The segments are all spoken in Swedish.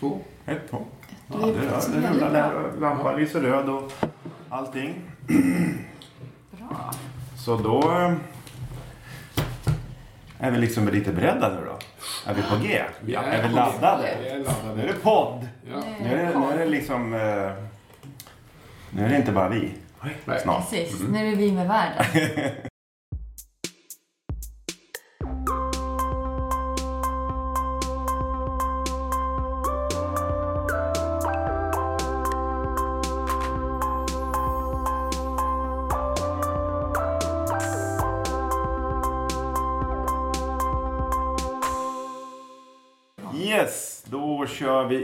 två. Ett, två. Ja, det, det väldigt rullar där och lampan lyser röd och allting. Bra. Så då eh, är vi liksom lite beredda nu då. Är vi på G? Vi är är vi laddade? Vi är Nu är laddade. det podd. Ja. Nu är det, nu är det liksom... eh, Nu är det inte bara vi. Nej. Snart. Precis, nu är vi med världen.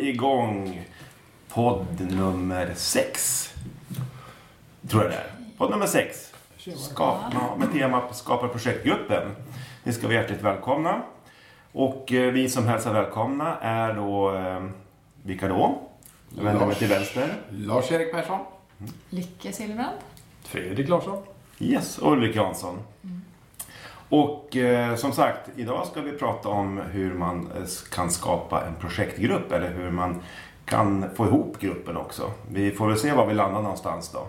igång podd nummer sex. Tror jag det är. Podd nummer sex. Skap, ja, med tema Skapa projektgruppen. Ni ska vara hjärtligt välkomna. Och eh, vi som hälsar välkomna är då, eh, vilka då? Jag vänder mig till vänster. Lars-Erik Persson. Lycke Silverbrand. Fredrik Larsson. Yes, och Ulrik Jansson. Och eh, som sagt, idag ska vi prata om hur man eh, kan skapa en projektgrupp eller hur man kan få ihop gruppen också. Vi får väl se var vi landar någonstans då.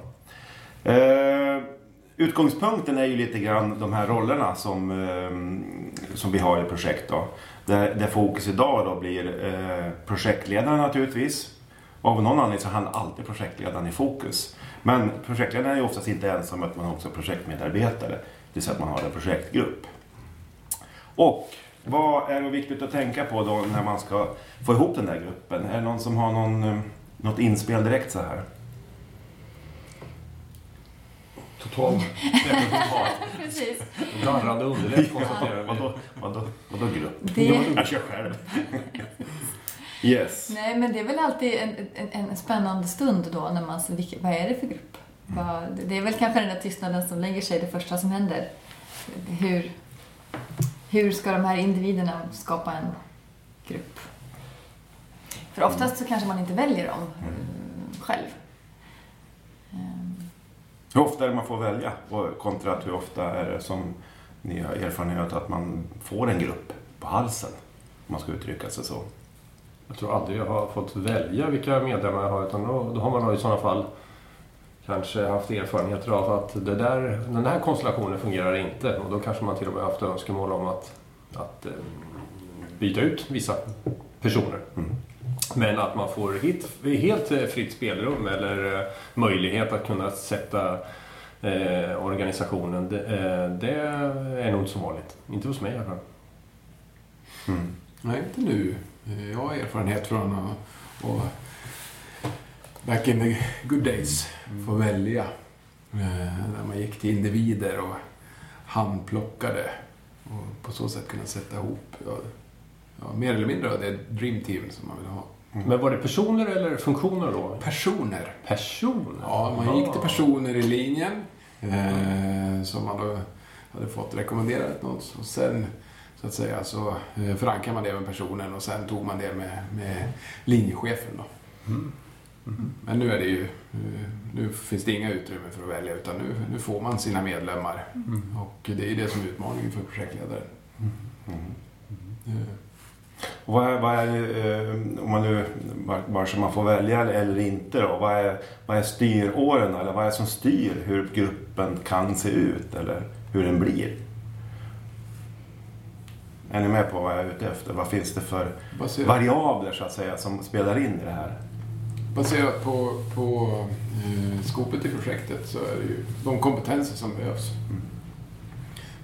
Eh, utgångspunkten är ju lite grann de här rollerna som, eh, som vi har i projekt då. Där, där fokus idag då blir eh, projektledaren naturligtvis. Av någon anledning så hamnar alltid projektledaren i fokus. Men projektledaren är ju oftast inte ensam utan man har också projektmedarbetare. Det vill säga att man har en projektgrupp. Och vad är då viktigt att tänka på då när man ska få ihop den där gruppen? Är det någon som har någon, eh, något inspel direkt så här? Total Precis. darrande underläpp konstaterar vi. Vadå, vadå, vadå grupp? Det, Jag kör själv. Yes. nej, men det är väl alltid en, en, en spännande stund då när man ser vilka, vad är det för grupp? Vad, det är väl kanske den där tystnaden som lägger sig det första som händer. Hur, hur ska de här individerna skapa en grupp? För oftast så kanske man inte väljer dem mm, själv. Ehm, Hur ofta är det man får välja? Och kontra att hur ofta är det som ni har erfarenhet att man får en grupp på halsen? Om man ska uttrycka sig så. Jag tror aldrig jag har fått välja vilka medlemmar jag har utan då, då har man nog i sådana fall kanske haft erfarenheter av att det där, den här konstellationen fungerar inte och då kanske man till och med haft önskemål om att, att eh, byta ut vissa personer. Mm. Men att man får hit, helt fritt spelrum eller eh, möjlighet att kunna sätta eh, organisationen, det, eh, det är nog inte så vanligt. Inte hos mig i alla fall. Mm. Nej, inte nu. Jag har erfarenhet från att, att back in the good days få välja. Eh, När man gick till individer och handplockade och på så sätt kunna sätta ihop ja, ja, mer eller mindre det dream team som man vill ha. Men var det personer eller funktioner då? Personer. Personer? Ja, man gick till personer i linjen eh, som man då hade fått rekommenderat något. Och sen så att säga så eh, förankrade man det med personen och sen tog man det med, med linjechefen då. Mm. Men nu är det ju, eh, nu finns det inga utrymme för att välja utan nu, nu får man sina medlemmar. Mm. Och det är det som är utmaningen för projektledaren. Mm. Eh, Och vad är, vad är eh, om man nu, var- vare sig man får välja eller inte då, vad är, vad är styråren eller vad är det som styr hur gruppen kan se ut eller hur den blir? Är ni med på vad jag är ute efter? Vad finns det för variabler så att säga som spelar in i det här? Baserat på, på eh, skopet i projektet så är det ju de kompetenser som behövs. Mm.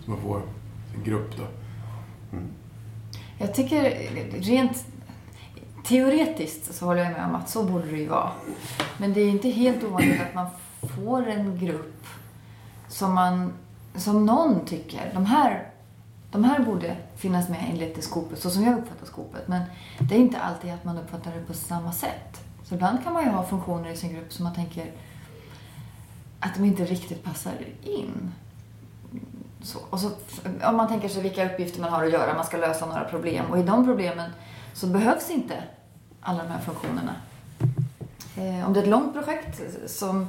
Man får en grupp då. Jag tycker rent teoretiskt så håller jag med om att så borde det ju vara. Men det är inte helt ovanligt att man får en grupp som man, som någon tycker, de här, de här borde finnas med enligt det skopet, så som jag uppfattar skopet. Men det är inte alltid att man uppfattar det på samma sätt. Så ibland kan man ju ha funktioner i sin grupp som man tänker att de inte riktigt passar in. Så, och så, om man tänker sig vilka uppgifter man har att göra, man ska lösa några problem. Och i de problemen så behövs inte alla de här funktionerna. Eh, om det är ett långt projekt som,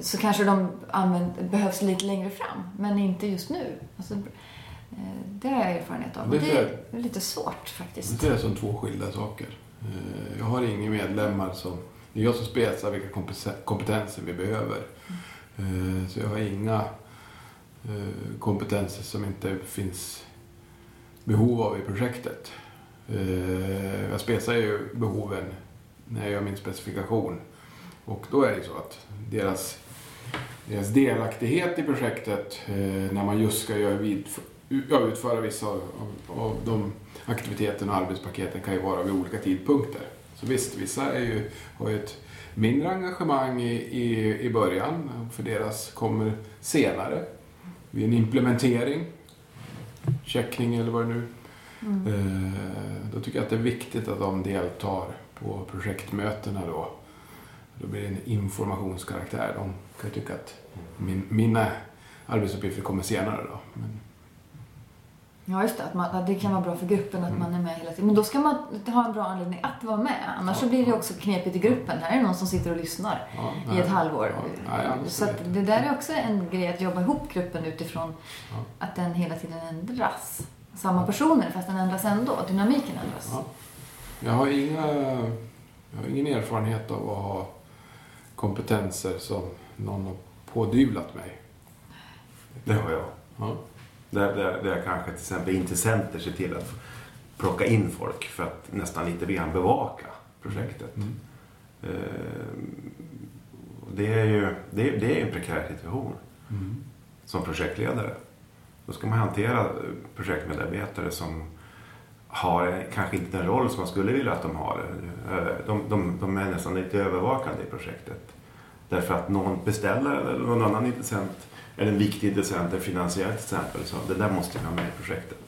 så kanske de använd, behövs lite längre fram, men inte just nu. Alltså, eh, det har jag erfarenhet av. Det det ser- är lite svårt faktiskt. Det är som två skilda saker. Eh, jag har inga medlemmar som... Det är jag som spetsar vilka kompetenser vi behöver. Eh, så jag har inga eh, kompetenser som inte finns behov av i projektet. Jag spetsar ju behoven när jag gör min specifikation. Och då är det så att deras, deras delaktighet i projektet när man just ska göra vid, utföra vissa av, av de aktiviteterna och arbetspaketen kan ju vara vid olika tidpunkter. Så visst, vissa är ju, har ju ett mindre engagemang i, i, i början, för deras kommer senare vid en implementering, checkning eller vad det nu Mm. Eh, Då tycker jag att det är viktigt att de deltar på projektmötena då. Då blir det en informationskaraktär. De kan tycka att min, mina arbetsuppgifter kommer senare då. Men, Ja, just det. Att, man, att det kan vara bra för gruppen att man är med hela tiden. Men då ska man ha en bra anledning att vara med. Annars så blir det också knepigt i gruppen. Här är någon som sitter och lyssnar ja, i ett halvår. Ja, så att det där är också en grej att jobba ihop gruppen utifrån Ja. att den hela tiden ändras. Samma personer fast den ändras ändå. Dynamiken ändras. Ja. Jag, har inga, jag har ingen erfarenhet av att ha kompetenser som någon har pådyvlat mig. Det har jag. Där, där, där kanske till exempel intressenter ser till att plocka in folk för att nästan lite grann bevaka projektet. Mm. Eh, Det är ju det, är- det är en prekär situation Mm. som projektledare. Då ska man hantera eh, projektmedarbetare som har kanske inte den roll som man skulle vilja att de har. Eh, De, de, de är nästan lite övervakande i projektet. Därför att någon beställare eller någon annan intressent är en viktig intressent, en finansiell till exempel. Så det där måste vi ha med i projektet.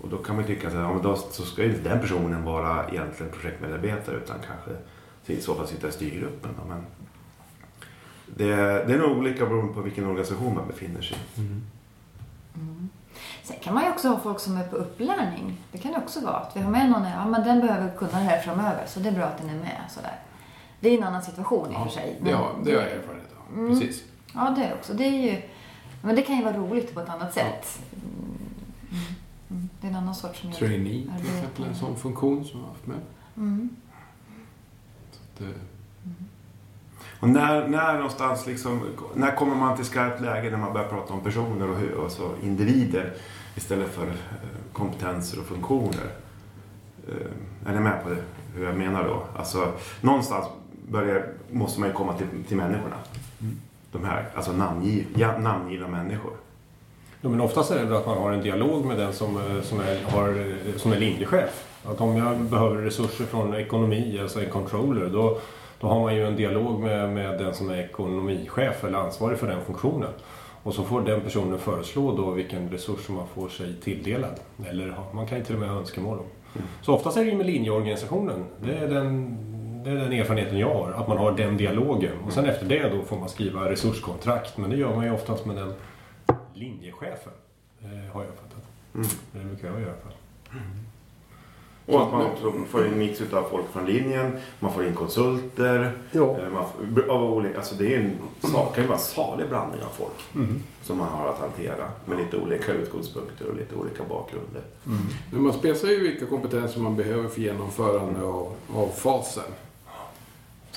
Och då kan man tycka så här, ja, men då så ska inte den personen vara egentligen projektmedarbetare utan kanske i så fall sitta i styrgruppen. Då. Men det, det är nog olika beroende på vilken organisation man befinner sig i. Mm. Mm. Sen kan man ju också ha folk som är på upplärning. Det kan det också vara. Att vi har med någon, ja men den behöver kunna det här framöver så det är bra att den är med. Sådär. Det är en annan situation i och Ja, för sig. det, men- har, det har jag erfarenhet av. Mm. Precis. Ja, det också. Det är ju... Men det kan ju vara roligt på ett annat sätt. Mm. Mm. Det är en annan sorts som Trainee till exempel, en sån funktion som jag har haft med. Mm. Det, Och när, när någonstans liksom, när kommer man till skarpt läge när man börjar prata om personer och hur, alltså individer istället för eh, kompetenser och funktioner? Eh, Är ni med på det, hur jag menar då? Alltså, någonstans börjar, måste man ju komma till, till människorna. De här, alltså namngiv, ja, namngivna människor. Ja, men oftast är det att man har en dialog med den som, eh, som, är, har, eh, som är linjechef. Att om jag behöver resurser från ekonomi, alltså en controller, då, då har man ju en dialog med, med den som är ekonomichef eller ansvarig för den funktionen. Och så får den personen föreslå då vilken resurs som man får sig tilldelad. Eller man kan ju till och med ha önskemål om. Mm. Så oftast är det ju med linjeorganisationen. Det är, den, det är den erfarenheten jag har. Att man har den dialogen. Och sen efter det då får man skriva resurskontrakt. Men det gör man ju oftast med den linjechefen. Eh, har jag fattat. Mm. Det brukar jag göra i alla fall. Och att man också får en mix av folk från linjen, man får in konsulter. Ja. eh, Man får, av olika, alltså det är en, sak- kan ju vara en salig blandning av folk Mm. som man har att hantera med lite olika utgångspunkter och lite olika bakgrunder. men man spetsar ju vilka kompetenser man behöver för genomförande av, av fasen.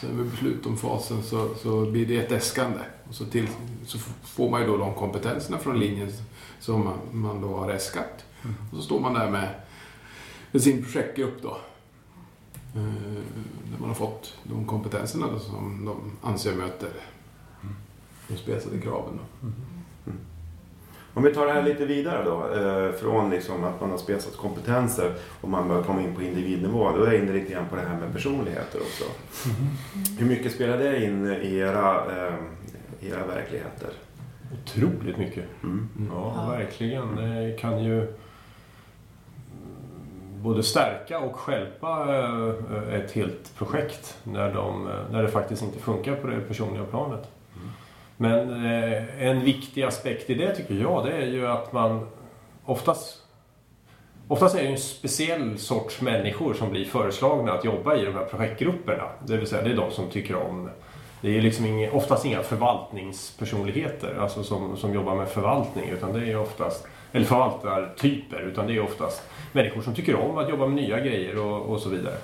Sen vid beslut om fasen så, så blir det ett äskande. Och så, till, så får man ju då de kompetenserna från linjen som man, man då har äskat. Och så står man där med, med sin projektgrupp då. Eh, Där man har fått de kompetenserna då som de anser möter de spetsade kraven. Då. Om vi tar det här lite vidare då, eh, från liksom att man har spetsat kompetenser och man börjar komma in på individnivå, då är jag inne lite grann på det här med personligheter också. Hur mycket spelar det in i era, eh, i era verkligheter? Otroligt mycket. Mm. Ja, Ja. verkligen. Det kan ju mm, både stärka och stjälpa eh, ett helt projekt när, de, när det faktiskt inte funkar på det personliga planet. Men eh, en viktig aspekt i det tycker jag, det är ju att man oftast Oftast är det ju en speciell sorts människor som blir föreslagna att jobba i de här projektgrupperna. Det vill säga, det är de som tycker om det är liksom inga, oftast inga förvaltningspersonligheter alltså som, som jobbar med förvaltning utan det är oftast, eller förvaltartyper, utan det är oftast människor som tycker om att jobba med nya grejer och, och så vidare.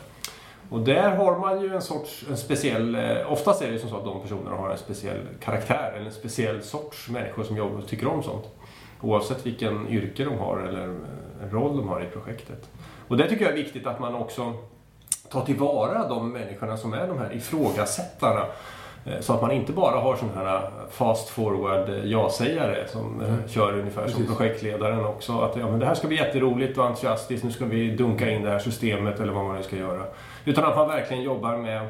Och där har man ju en sorts, en speciell, eh, oftast är det ju som så att de personerna har en speciell karaktär eller en speciell sorts människor som jobbar och tycker om sånt. Oavsett vilken yrke de har eller eh, roll de har i projektet. Och det tycker jag är viktigt att man också tar tillvara de människorna som är de här ifrågasättarna. Eh, Så att man inte bara har sådana här fast forward eh, ja-sägare som eh, kör ungefär som Precis. projektledaren också. Att ja, men det här ska bli jätteroligt och entusiastiskt, nu ska vi dunka in det här systemet eller vad man nu ska göra. Utan att man verkligen jobbar med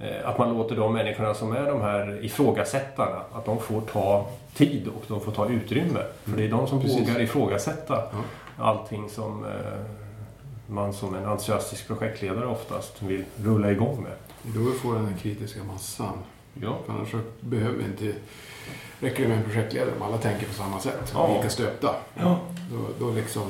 eh, att man låter de människorna som är de här ifrågasättarna, att de får ta tid och de får ta utrymme. För det är de som Precis. vågar ifrågasätta Ja. allting som eh, man som en entusiastisk projektledare oftast vill rulla igång med. Då får den kritiska massan. Ja. Annars behöver vi inte... räcker det med en projektledare om alla tänker på samma sätt. Ja. Lika stöpta. Ja. Då, då liksom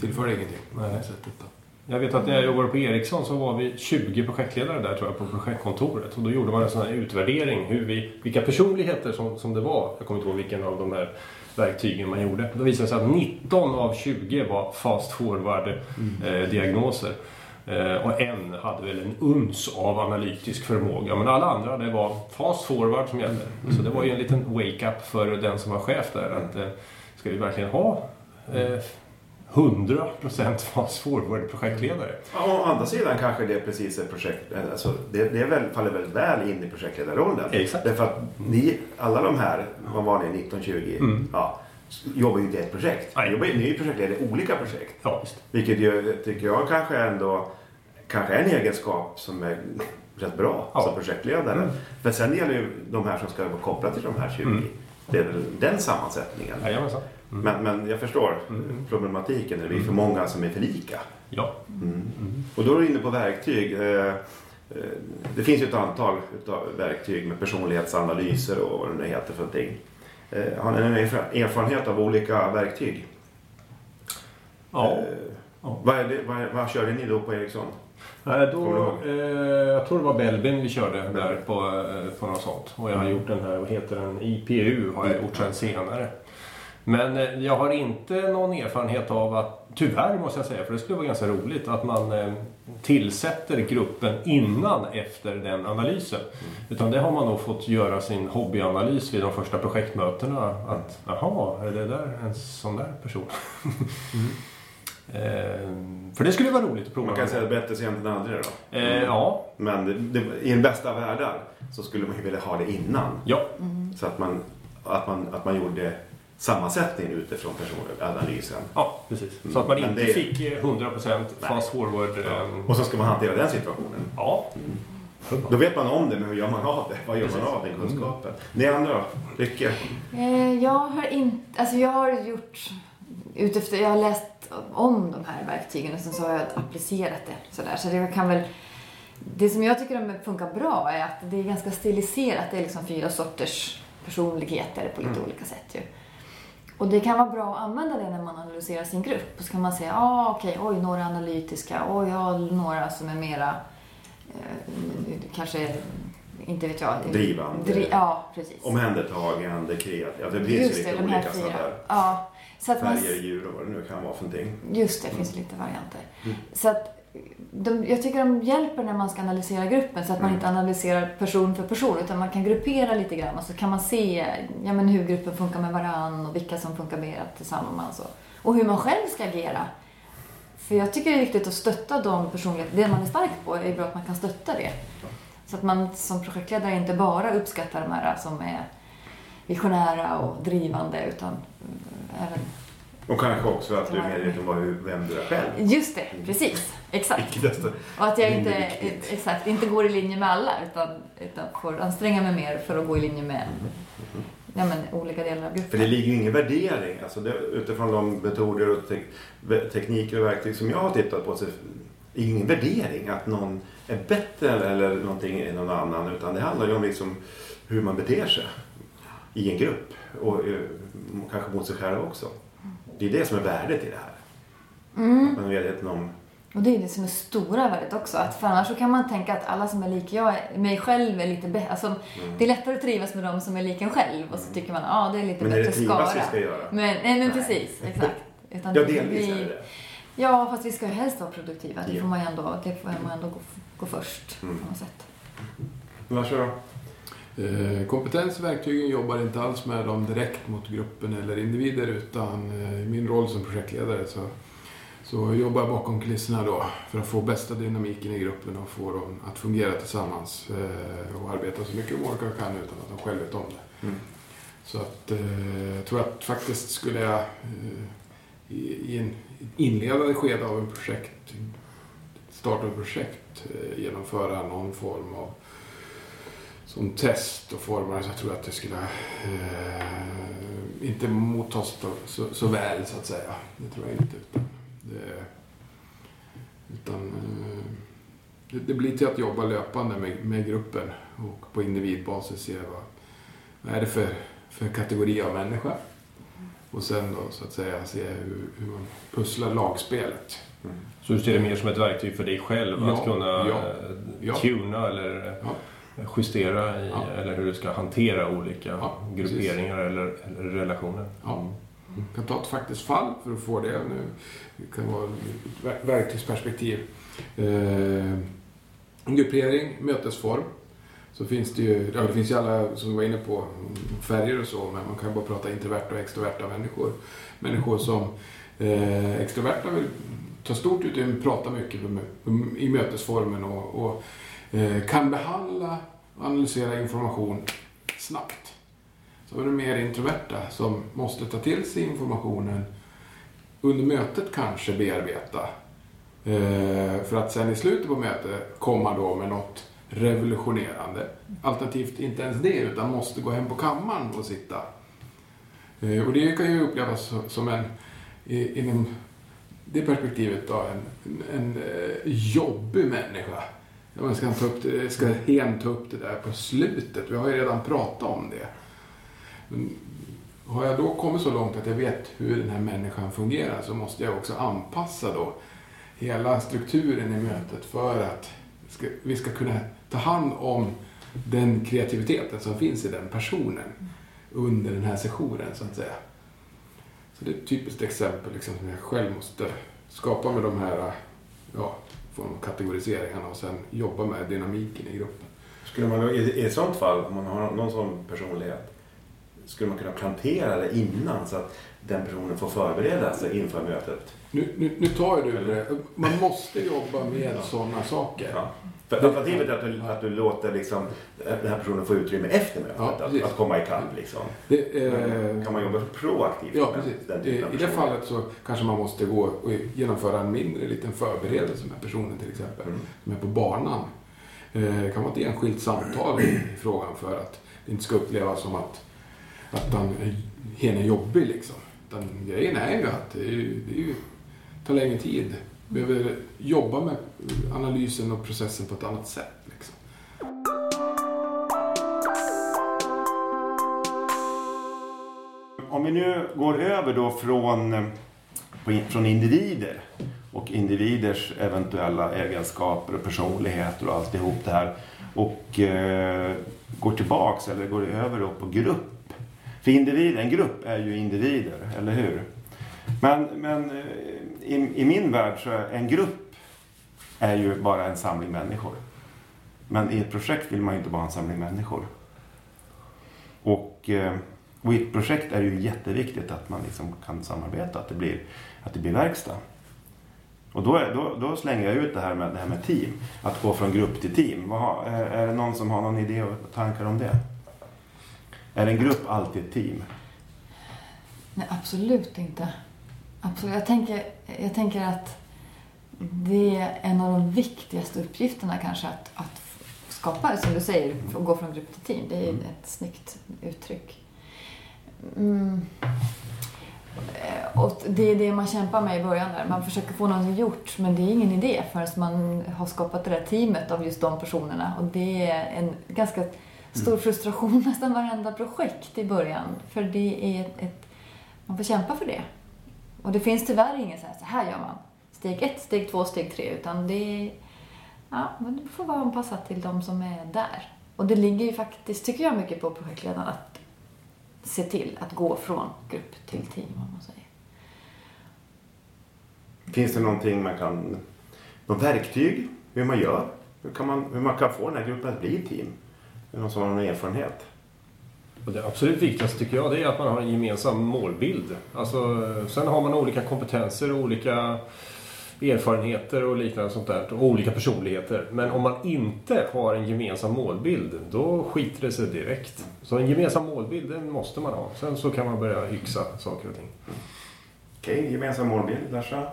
tillför det ingenting. på Nej. det sättet då. Jag vet att när jag jobbade på Ericsson så var vi 20 projektledare där tror jag på projektkontoret. Och då gjorde man en sån här utvärdering hur vi, vilka personligheter som, som det var. Jag kommer inte ihåg vilken av de här verktygen man gjorde. Då visade det sig att 19 av 20 var fast forward eh, diagnoser. Eh, och en hade väl en uns av analytisk förmåga. Men alla andra det var fast forward som gällde. Så det var ju en liten wake-up för den som var chef där. Att, eh, ska vi verkligen ha eh, 100% fast forward projektledare? Ja, Å andra sidan kanske det precis är projekt... Alltså, det, det väl, faller väldigt väl in i projektledarrollen. Exakt. Därför att ni, alla de här, vad var ni, 1920? Mm. Ja, jobbar ju inte i ett projekt. Ni jobbar- Ni är ju projektledare i olika projekt. Ja, visst. Vilket ju, tycker jag kanske ändå kanske är en egenskap som är rätt bra Ja. som projektledare. Mm. Men sen gäller ju de här som ska vara kopplade till de här 20. Mm. Det är väl den sammansättningen. Jajamensan. Mm. Men, men jag förstår Mm. problematiken. Det blir för många som är för lika. Ja. Mm. Och då är du inne på verktyg. Eh, eh, Det finns ju ett antal verktyg med personlighetsanalyser och vad det nu heter för någonting. Eh, Har erfa- erfarenhet av olika verktyg? Ja. Eh, Ja. Vad, det, vad, vad körde ni då på Ericsson? Nej, Kommer då, eh, jag tror det var Belbin vi körde där på, eh, på något sånt. Och jag har gjort den här, vad heter den, IPU har jag gjort sen senare. Men eh, jag har inte någon erfarenhet av att, tyvärr måste jag säga, för det skulle vara ganska roligt, att man eh, tillsätter gruppen innan efter den analysen. Utan det har man nog fått göra sin hobbyanalys vid de första projektmötena. Att, jaha, är det där en sån där person? eh, för det skulle vara roligt att prova. Man kan säga bättre sent än aldrig då. Eh, ja, Men det, det, i den bästa av världar så skulle man ju vilja ha det innan. ja. Så att man, att man, att man gjorde sammansättningen utifrån personanalysen. Ja, precis. Så att man Men inte det- fick eh, 100% fast forward. ehm, Och så ska man hantera den situationen. Ja. Då vet man om det, men hur gör man av det? Vad gör man av den kunskapen? Ni andra då? Lycke? Eh, Jag har inte, alltså jag har gjort, utefter, jag har läst om de här verktygen och sen så har jag applicerat det sådär. Så det kan väl, det som jag tycker de funkar bra är att det är ganska stiliserat. Det är liksom fyra sorters personligheter på lite olika sätt ju. Och det kan vara bra att använda det när man analyserar sin grupp. Och så kan man säga, ah, okej, oj, några analytiska, oj, jag har några som är mera, eh, kanske, inte vet jag. Drivande. Dri- ja, precis. Omhändertagande, kreativt. Ja, det finns ju Just lite det, de olika sådana fyra. där Ja, så att man, färger, djur och vad det nu kan vara för någonting. just det, det finns lite varianter. Så att de, jag tycker de hjälper när man ska analysera gruppen så att man Mm. inte analyserar person för person utan man kan gruppera lite grann och så kan man se ja, men hur gruppen funkar med varann och vilka som funkar mer tillsammans och, och hur man själv ska agera. För jag tycker det är viktigt att stötta de personligheter, det man är stark på är bra att man kan stötta det. Så att man som projektledare inte bara uppskattar de här som är visionära och drivande utan mm, även Och kanske också att du är medveten om vem du är själv. Just det, precis. Exakt. Desto- Och att jag inte, exakt, inte går i linje med alla utan, utan får anstränga mig mer för att gå i linje med ja, men, olika delar av För gruppen. det ligger ju ingen värdering. Alltså det, utifrån de metoder och te, tekniker och verktyg som jag har tittat på så är det ingen värdering att någon är bättre eller någonting än någon annan. Utan det handlar ju om liksom hur man beter sig i en grupp. Och eh, kanske mot sig själv också. Det är det som är värdet i det här. Mm. Att man är medveten om Och det är det som är stora värdet också. Att för annars så kan man tänka att alla som är lika jag, mig själv är lite bättre. Alltså, Det är lättare att trivas med dem som är lik en själv och så tycker man att ah, det är lite Men är det bättre trivas skara. vi ska göra? Men, nej, men Nej. precis, exakt. Utan Ja, delvis blir- är det. Ja, fast vi ska ju helst vara produktiva. Det Ja. får man ju ändå, det får man ändå gå, gå först Mm. på något sätt. Eh, Kompetensverktygen jobbar inte alls med dem direkt mot gruppen eller individer utan eh, i min roll som projektledare så, så jobbar jag bakom kulisserna då för att få bästa dynamiken i gruppen och få dem att fungera tillsammans eh, och arbeta så mycket de orkar och kan utan att de själva vet om det. Mm. Så att jag tror att faktiskt skulle jag i, i en inledande skede av en projekt, start av ett projekt, genomföra någon form av som test och formar så jag tror att det skulle eh, inte mottas så, så, väl så att säga. Det tror jag inte. Utan det, utan, eh, det, det blir till att jobba löpande med, med gruppen och på individbasis se vad, vad är det för, för kategori av människa. Och sen då så att säga se hur, hur man pusslar lagspelet. Mm. Så du ser det mer som ett verktyg för dig själv Ja, att kunna ja, ja. tuna eller Ja. Justera i, Ja. eller hur du ska hantera olika Ja, grupperingar eller, eller relationer. Ja. Jag kan ta ett faktiskt fall för att få det. Nu. Det kan vara ett ver- verktygsperspektiv. Eh, gruppering, mötesform. Så finns det ju, ja, det finns ju alla som vi var inne på, färger och så, men man kan bara prata introverta och extroverta människor. Människor som eh, extroverta vill ta stort utrymme, prata mycket i mötesformen och, och Eh, kan behandla och analysera information snabbt. Så är det mer introverta som måste ta till sig informationen under mötet kanske bearbeta. Eh, för att sen i slutet på mötet komma då med något revolutionerande. Alternativt inte ens det, utan måste gå hem på kammaren och sitta. Eh, och det kan ju upplevas som en, inom det perspektivet då, en, en jobbig människa. Jag ska, ta upp det, ska hen ta upp det där på slutet. Vi har ju redan pratat om det. Men har jag då kommit så långt att jag vet hur den här människan fungerar så måste jag också anpassa då hela strukturen i mötet för att vi ska kunna ta hand om den kreativiteten som finns i den personen under den här sessionen så att säga. Så det är ett typiskt exempel liksom, som jag själv måste skapa med de här ja, form av kategoriseringarna och sen jobba med dynamiken i gruppen. Skulle man då, i i ett sånt fall, om man har någon sån personlighet, skulle man kunna plantera det innan så att den personen får förbereda sig inför mötet? Nu, nu, nu tar du det. Man måste jobba med sådana saker. Ja. För alternativet är att du, att du låter liksom, den här personen få utrymme efter mötet, Ja, att, att komma ikapp. Liksom. Det, eh, Kan man jobba proaktivt Ja, med den I, typen av I det fallet så kanske man måste gå och genomföra en mindre liten förberedelse med personen till exempel. Mm. Som är på banan. Eh, Det kan vara ett enskilt samtal i frågan för att det inte ska upplevas som att, att han, hen är jobbig liksom. Den grejen är ju att det, är, det är ju, tar längre tid. Vi behöver jobba med analysen och processen på ett annat sätt. Liksom. Om vi nu går över då från, från individer och individers eventuella egenskaper och personligheter och alltihop det här och eh, går tillbaks eller går över då på grupp. För individ, en grupp är ju individer, eller hur? Men, men eh, i, i min värld så är en grupp är ju bara en samling människor. Men i ett projekt vill man ju inte bara ha en samling människor. Och, eh, och i ett projekt är det ju jätteviktigt att man liksom kan samarbeta, att det blir, att det blir verkstad. Och då, är, då, då slänger jag ut det här med, det här med team. Att gå från grupp till team. Vad har, är, är det någon som har någon idé och tankar om det? Är en grupp alltid ett team? Nej, absolut inte. Absolut. Jag, tänker, jag tänker att det är en av de viktigaste uppgifterna kanske att, att skapa, som du säger, att gå från grupp till team. Det är Mm. ett snyggt uttryck. Mm. Och det är det man kämpar med i början där. Man försöker få någonting gjort men det är ingen idé förrän man har skapat det där teamet av just de personerna. Och det är en ganska stor frustration nästan varenda projekt i början. För det är ett, ett man får kämpa för det. Och det finns tyvärr ingen så här, så här gör man. Steg ett, steg två, steg tre. Utan det, ja, men det får vara anpassat till de som är där. Och det ligger ju faktiskt, tycker jag, mycket på projektledaren att se till att gå från grupp till team, om man säger. Finns det någonting man kan... Något verktyg? Hur man gör? Hur, kan man, hur man kan få den här gruppen att bli ett är det någon som har någon erfarenhet? Och det absolut viktigaste tycker jag det är att man har en gemensam målbild. Alltså, sen har man olika kompetenser och olika erfarenheter och liknande sånt där. Och olika personligheter. Men om man inte har en gemensam målbild, då skiter det sig direkt. Så en gemensam målbild, den måste man ha. Sen så kan man börja yxa saker och ting. Okej, gemensam målbild. Larsa? Ja,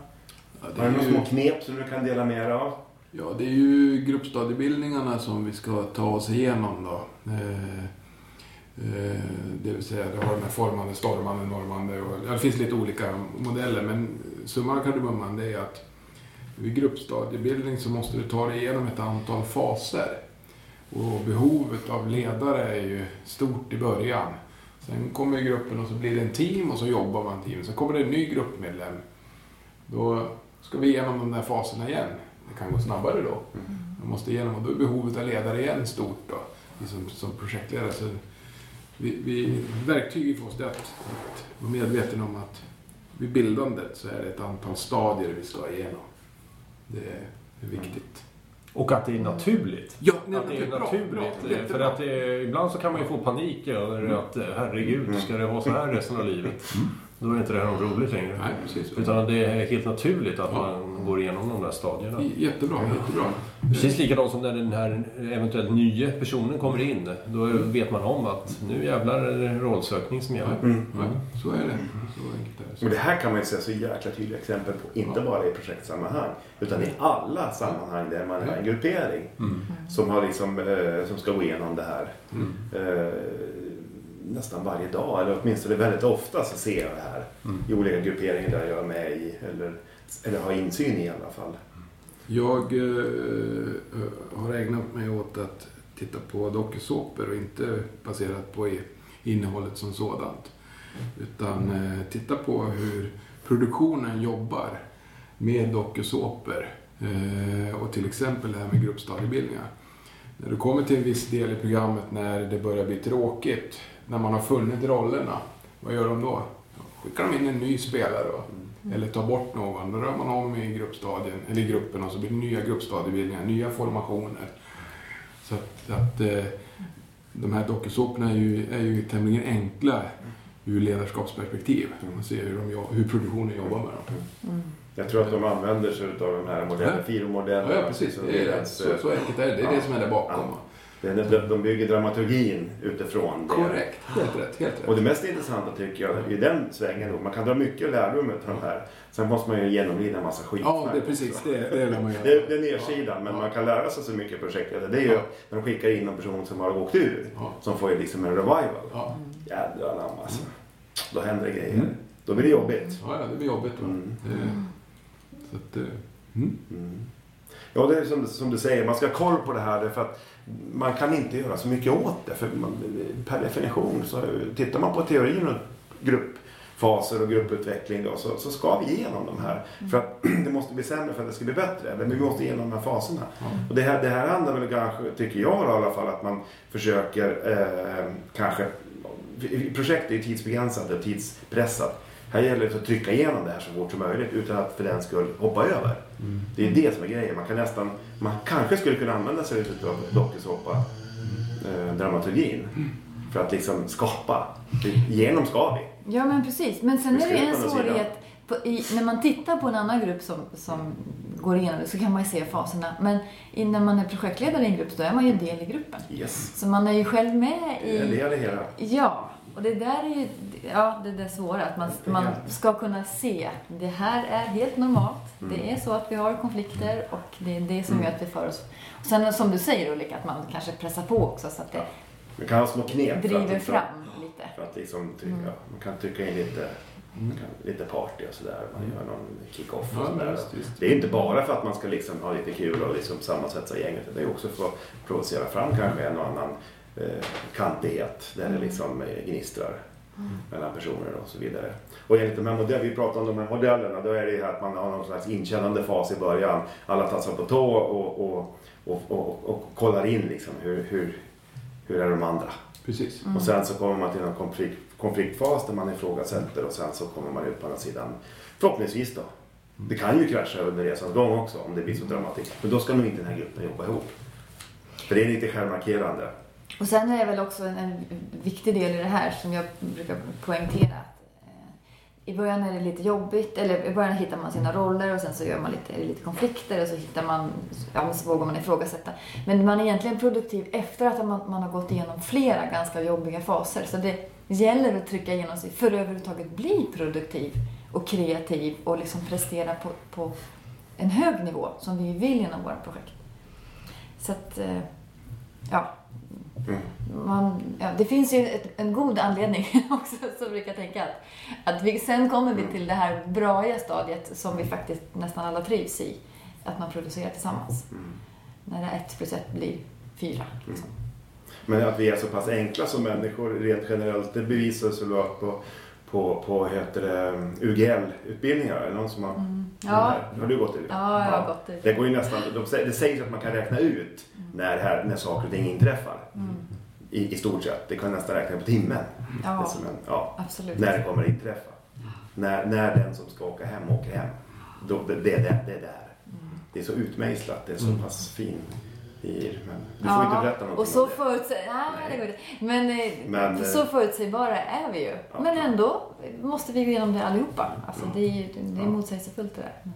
Har det du är några små knep som du kan dela med dig av? Ja, det är ju gruppstadiebildningarna som vi ska ta oss igenom då. Eh, eh, det vill säga, det har de här formande, stormande, normande och ja, det finns lite olika modeller men summan av kardemumman det är att vid gruppstadiebildning så måste du ta dig igenom ett antal faser. Och behovet av ledare är ju stort i början. Sen kommer gruppen och så blir det en team och så jobbar man team. Sen kommer det en ny gruppmedlem. Då ska vi igenom de där faserna igen. Det kan gå snabbare då. Man måste igenom och då är behovet av ledare igen stort då. Som, som projektledare. Så vi, vi, verktyget för oss är att, att vara medveten om att vid bildandet så är det ett antal stadier vi ska igenom. Det är viktigt. Och att det är naturligt. Ja, Att det är bra, naturligt. bra, för jättebra. att det, ibland så kan man ju få panik över att eh, herregud, ska det vara så här resten av livet? Då är inte det här något roligt längre. Nej, precis. Utan det är helt naturligt att Ja. man går igenom de där stadierna. Jättebra, jättebra. Precis likadant som när den här eventuellt nya personen kommer in. Då vet man om att nu jävlar är det rollsökning som gäller. Mm. Ja, så är det. Så enkelt är det. Och det här kan man ju se så jäkla tydliga exempel på. Inte Ja. bara i projektsammanhang. Utan i alla sammanhang där man har en gruppering. Mm. Som, har liksom, eh, som ska gå igenom det här. Nästan varje dag. Eller åtminstone väldigt ofta så ser jag det här. Mm. I olika grupperingar där jag är med i. Eller, eller har insyn i i alla fall. Jag eh, har ägnat mig åt att titta på dokusåpor och inte baserat på innehållet som sådant. Utan eh, titta på hur produktionen jobbar med dokusåpor. Eh, och till exempel det här med gruppstadiebildningar. När du kommer till en viss del i programmet när det börjar bli tråkigt, när man har funnit rollerna, vad gör de då? Skickar de in en ny spelare då. Eller tar bort någon. Då rör man om i gruppstadien, eller i gruppen och så blir det nya gruppstadiebildningar, nya formationer. Så att, att eh, de här dokusåporna är ju, är ju tämligen enkla ur ledarskapsperspektiv. Man ser hur, de, hur produktionen jobbar med dem. Mm. Jag tror att de använder sig av de här modellerna. Ja. Firo-modellerna. Ja, ja, precis. Det är, så, så enkelt är det. Det är det som är där bakom. Det är när de bygger dramaturgin utifrån det. Korrekt. Helt rätt. Helt Och rätt. det mest intressanta tycker jag i den svängen, då, man kan dra mycket lärdom av de här. Sen måste man ju genomlida en massa skit. Ja, det är precis. Det, det lär man Det, det är nedsidan, men man kan lära sig så mycket projektledare. Det är ju när de skickar in en person som har åkt ur. Ja. Som får ju liksom en revival. Ja. Jädrar anamma alltså. Då händer det grejer. Mm. Då blir det jobbigt. Ja, ja, det blir jobbigt. Va? Mm. Det, så att, eh, mm. Mm. Ja, det är som, som du säger, man ska ha koll på det här därför att man kan inte göra så mycket åt det. För man, per definition, så tittar man på teorin och gruppfaser och grupputveckling då, så, så ska vi igenom de här. För att det måste bli sämre för att det ska bli bättre. Men vi måste igenom de här faserna. Ja. Och det här, det här handlar väl kanske, tycker jag i alla fall, att man försöker eh, kanske... Projektet är ju tidsbegränsat och tidspressat. Här gäller det att trycka igenom det här så fort som möjligt utan att för den skull hoppa över. Mm. Det är det som är grejen. Man kan nästan, man kanske skulle kunna använda sig av dokusåpa eh, dramaturgin. För att liksom skapa. Genom ska vi. Ja, men precis. Men sen är det en svårighet. I, när man tittar på en annan grupp som, som går igenom det så kan man ju se faserna. Men i, när man är projektledare i en grupp så är man ju en del i gruppen. Yes. Så man är ju själv med är en i... del i hela. Ja, och det där är ju ja, det där svåra. Att man, man ska kunna se. Det här är helt normalt. Det är så att vi har konflikter och det är det som Mm. gör att vi för oss. Och sen som du säger Ulrika, att man kanske pressar på också så att det Man kan ha små knep. för att driver fram lite. För att liksom Mm. man kan trycka in lite, kan, lite party och sådär. Man gör någon kick-off och Ja, sådär. Det är inte bara för att man ska liksom ha lite kul och liksom sammansvetsa gänget. Det är också för att provocera fram kanske en och annan eh, kantighet där det liksom eh, gnistrar mellan personer och så vidare. Och enligt de här modellerna, vi pratar om de här modellerna, då är det ju att man har någon slags inkännande fas i början. Alla tassar på tå och, och, och, och, och kollar in liksom hur, hur, hur är de andra. Precis. Mm. Och sen så kommer man till en konflikt, konfliktfas där man ifrågasätter och sen så kommer man ut på andra sidan. Förhoppningsvis då. Det kan ju krascha under resans gång också om det blir så dramatiskt. Men då ska nog inte den här gruppen jobba ihop. För det är lite självmarkerande. Och sen är det väl också en, en viktig del i det här som jag brukar poängtera. Eh, I början är det lite jobbigt, eller i början hittar man sina roller och sen så gör man lite, lite konflikter och så hittar man, ja men så vågar man ifrågasätta. Men man är egentligen produktiv efter att man, man har gått igenom flera ganska jobbiga faser. Så det gäller att trycka igenom sig för att överhuvudtaget bli produktiv och kreativ och liksom prestera på, på en hög nivå som vi vill inom våra projekt. Så att, eh, ja. Mm. Man, ja, det finns ju ett, en god anledning också, så brukar tänka. Att, att vi, sen kommer vi till det här braiga stadiet som vi faktiskt nästan alla trivs i. Att man producerar tillsammans. Mm. När ett plus ett blir fyra. Liksom. Men att vi är så pass enkla som människor rent generellt, det bevisas väl på, på, på heter det, UGL-utbildningar. Är det någon som har, Mm. Ja, här? har du gått det? ja, jag har gått det. Det går ju nästan, de säger, det sägs att man kan räkna ut när, här, när saker och ting inträffar. Mm. I, I stort sett. Det kan nästan räkna på timmen. Det Ja, som en, ja, absolut. när det kommer att inträffa. När, när den som ska åka hem åker hem. Då, det, det, är där- det är där. Mm. Det är så utmejslat, det är så pass fin i Men du får Ja, inte berätta någonting Och så om det. nej. Men, eh, Men, eh, så förutsägbara är vi ju. Ja. Men ändå måste vi gå igenom det allihopa. Alltså, Ja. det är, det är motsägelsefullt det där.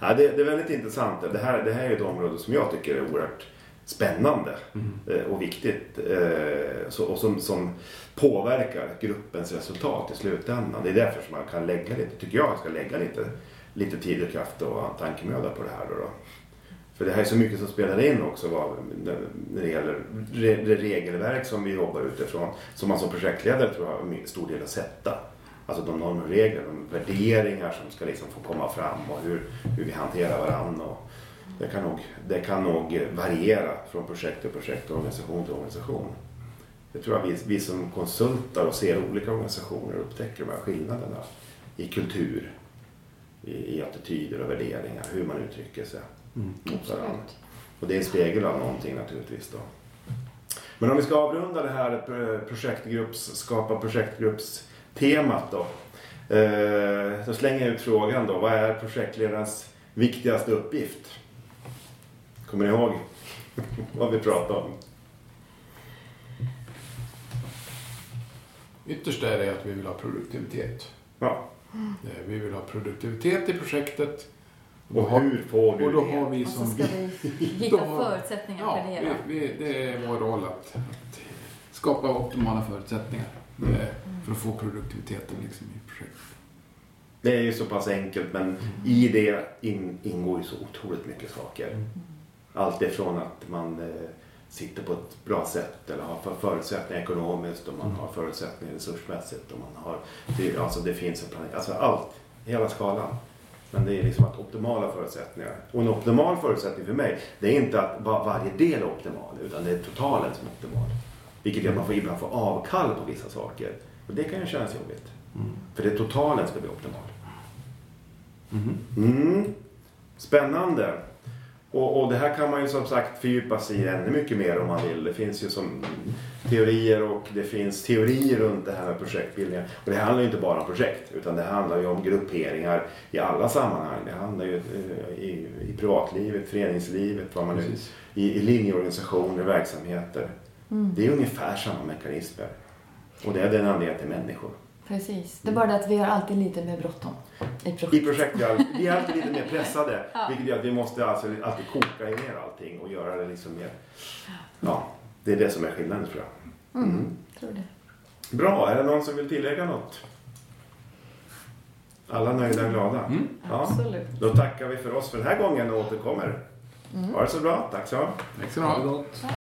Ja, det, det är väldigt intressant. Det här, det här är ett område som jag tycker är oerhört spännande eh, och viktigt. eh, och som, som påverkar gruppens resultat i slutändan. Det är därför som man kan lägga lite, tycker jag, ska lägga lite, lite tid och kraft och tankemöda på det här. Då, då. För det här är så mycket som spelar in också vad, när det gäller det regelverk som vi jobbar utifrån. Som man som projektledare tror jag har en stor del att sätta. Alltså de normer och regler, de värderingar som ska liksom få komma fram och hur, hur vi hanterar varandra. Och det, kan nog, det kan nog variera från projekt till projekt och organisation till organisation. Det tror jag vi, vi som konsultar och ser olika organisationer upptäcker de här skillnaderna i kultur, i, i attityder och värderingar, hur man uttrycker sig mot varandra. Absolut. Och det är en spegel av någonting naturligtvis då. Men om vi ska avrunda det här eh, projektgrupps, skapa projektgruppstemat då. Eh, så slänger jag ut frågan då. Vad är projektledarens viktigaste uppgift? Kommer ni ihåg vad vi pratade om? Ytterst är det att vi vill ha produktivitet. Ja. Eh, Vi vill ha produktivitet i projektet. Och hur får du och då det? har vi Och så som... ska vi hitta Då har- förutsättningar Ja, för det. va? vi, vi, det är vår roll att, att skapa optimala förutsättningar Mm. eh, för att få produktiviteten liksom, i projektet. Det är ju så pass enkelt men i det in, ingår ju så otroligt mycket saker. Allt ifrån att man eh, sitter på ett bra sätt eller har för- förutsättningar ekonomiskt och man har förutsättningar resursmässigt och man har, det, alltså det finns en planering, alltså allt, hela skalan. Men det är liksom att optimala förutsättningar. Och en optimal förutsättning för mig, det är inte att va- varje del är optimal utan det är totalen som är optimal. Vilket gör att man får ibland får avkall på vissa saker. Och det kan ju kännas jobbigt. För det totalen ska bli optimal. Mm. Spännande. Och, och det här kan man ju som sagt fördjupa sig i ännu mycket mer om man vill. Det finns ju som teorier och det finns teorier runt det här med projektbildningar. Och det handlar ju inte bara om projekt utan det handlar ju om grupperingar i alla sammanhang. Det handlar ju eh, i, i privatlivet, föreningslivet, vad man nu, i, i linjeorganisationer, verksamheter. Mm. Det är ungefär samma mekanismer. Och det är den anledningen till människor. Precis. Det är bara det att vi har alltid lite mer bråttom i projekt. I projekt, vi är- vi är alltid lite mer pressade. Ja. Vilket gör att vi måste alltså alltid koka ner allting och göra det liksom mer... Ja, det är det som är skillnaden tror jag. Mm, tror det. Bra, är det någon som vill tillägga något? Alla nöjda och glada? Mm. Ja. Absolut. Då tackar vi för oss för den här gången och återkommer. Mm. Ha det så bra, tack så Tack ska du